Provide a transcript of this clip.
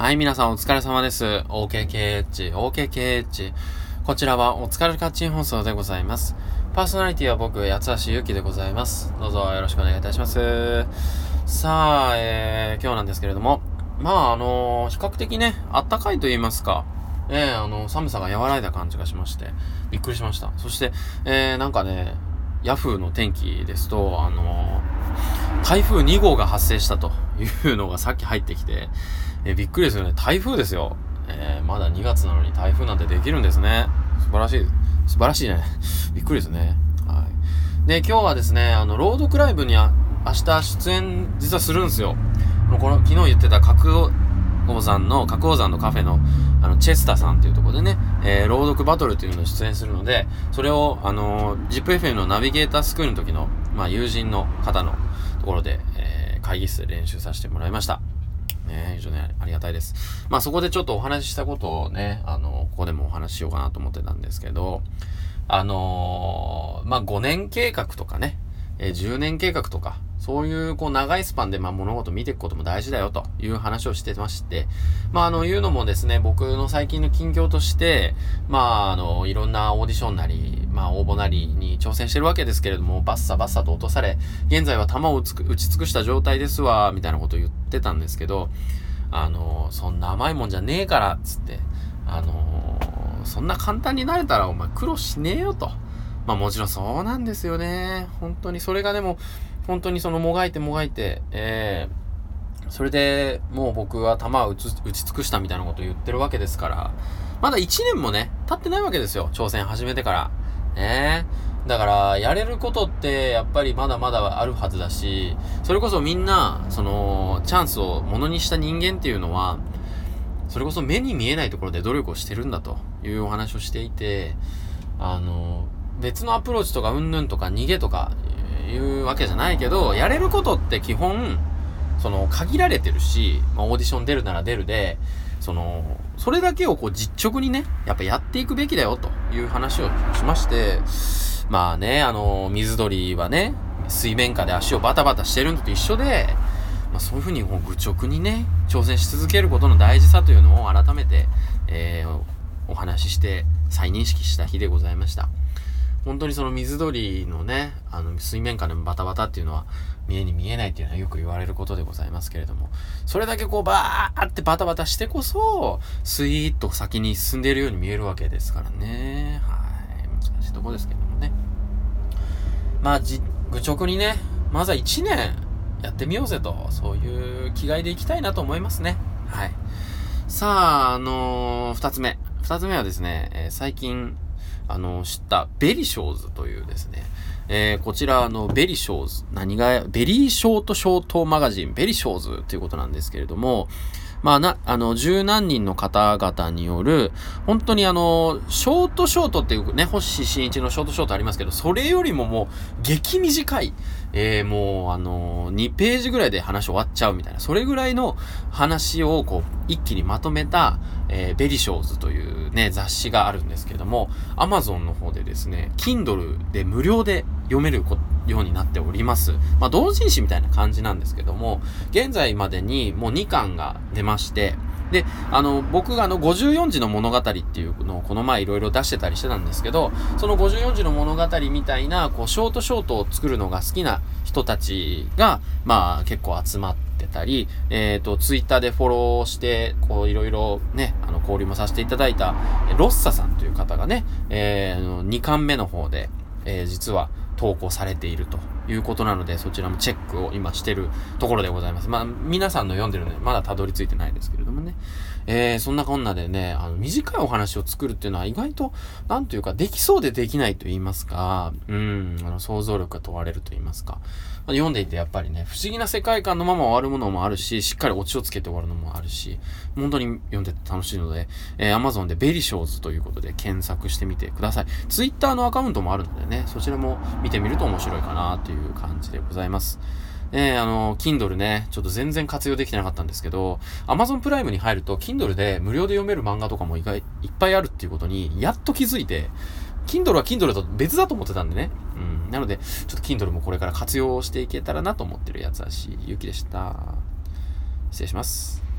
はい、皆さんお疲れ様です。OKKH、OKKH。こちらはお疲れカッチン放送でございます。パーソナリティは僕、八橋ゆきでございます。どうぞよろしくお願いいたします。さあ、えー、今日なんですけれども、まあ、あの比較的ね、あったかいと言いますか、えー、あの、寒さが和らいだ感じがしまして、びっくりしました。そして、えー、なんかね、ヤフーの天気ですと、あの台風2号が発生したというのがさっき入ってきて、えびっくりですよね。台風ですよ。えーまだ2月なのに台風なんてできるんですね。素晴らしい。素晴らしいね。びっくりですね。はい。で、今日はですね、あの、朗読ライブにあ明日出演実はするんですよ。もうこの、昨日言ってた角王山の、角王山のカフェの、あの、チェスタさんっていうところでね、えー朗読バトルというのを出演するので、それを、あのー、ZIPFM のナビゲータースクールの時の、まあ、友人の方のところで、えー会議室で練習させてもらいました。ね、非常にありがたいです。まあそこでちょっとお話ししたことをね、あの、ここでもお話ししようかなと思ってたんですけど、あのまあ5年計画とかね、えー10年計画とか、そういうこう長いスパンでまあ物事見ていくことも大事だよという話をしてまして、まああの言うのもですね、僕の最近の近況として、まああの、いろんなオーディションなり、まあ応募なりに挑戦してるわけですけれども、バッサバッサと落とされ、現在は球を打つ打ち尽くした状態ですわ、みたいなことを言ってたんですけど、あの、そんな甘いもんじゃねえから、つって、あの、そんな簡単になれたらお前苦労しねえよと。まあもちろんそうなんですよね。本当にそれがでも、本当にそのもがいてもがいて、えー、それでもう僕は球を打ち打ち尽くしたみたいなことを言ってるわけですから、まだ1年もね、経ってないわけですよ。挑戦始めてから。ねえ。だから、やれることって、やっぱりまだまだあるはずだし、それこそみんな、その、チャンスをものにした人間っていうのは、それこそ目に見えないところで努力をしてるんだというお話をしていて、あの、別のアプローチとかうんぬんとか逃げとかいうわけじゃないけど、やれることって基本、その、限られてるし、まあ、オーディション出るなら出るで、その、それだけをこう実直にね、やっぱやっていくべきだよという話をしまして、まあね、あの、水鳥はね、水面下で足をバタバタしてるのと一緒で、まあそういうふうにこう愚直にね、挑戦し続けることの大事さというのを改めて、えーお話しして再認識した日でございました。本当にその水鳥のね、あの水面下でバタバタっていうのは見えに見えないっていうのはよく言われることでございますけれども、それだけこうバーってバタバタしてこそ、スイーッと先に進んでいるように見えるわけですからね。はい。難しいとこですけどもね。まあ、じ、愚直にね、まずは1年やってみようぜと、そういう気概でいきたいなと思いますね。はい。さあ、あのー二つ目。二つ目はですね、えー最近、あの知ったベリショーズというですね、えーこちら、あの、ベリショーズ。何が、ベリーショートショートマガジン、ベリショーズということなんですけれども、まあな、あの、十何人の方々による、本当にあの、ショートショートっていうね、星新一のショートショートありますけど、それよりももう、激短い、えー、もう、あの、2ページぐらいで話終わっちゃうみたいな、それぐらいの話を、こう、一気にまとめた、えー、ベリショーズというね、雑誌があるんですけども、アマゾンの方でですね、Kindle で無料で読めるようになっております。まあ、同人誌みたいな感じなんですけども、現在までにもう2巻が出まして、で、あの、僕があの、54字の物語っていうのをこの前いろいろ出してたりしてたんですけど、その54字の物語みたいな、こう、ショートショートを作るのが好きな人たちが、まあ、結構集まってたり、えっ、と、ツイッターでフォローして、こう、いろいろね、あの、交流もさせていただいた、ロッサさんという方がね、えー、2巻目の方で、えー実は投稿されているということなので、そちらもチェックを今してるところでございます。まあ、皆さんの読んでるので、まだたどり着いてないですけれどもね。えー、そんなこんなでね、あの、短いお話を作るっていうのは意外と、なんというか、できそうでできないと言いますか、うん、あの、想像力が問われると言いますか。読んでいてやっぱりね、不思議な世界観のまま終わるものもあるし、しっかりオチをつけて終わるのもあるし、本当に読んでて楽しいので、えー、Amazon でベリショーズということで検索してみてください。Twitter のアカウントもあるのでね、そちらも見てみると面白いかなという感じでございます。えー、あの、Kindle ね、ちょっと全然活用できてなかったんですけど、Amazon プライムに入ると、Kindle で無料で読める漫画とかも意外、いっぱいあるっていうことに、やっと気づいて、Kindle は Kindle と別だと思ってたんでね。うん。なので、ちょっと Kindle もこれから活用していけたらなと思ってるやつだし、ゆきでした。失礼します。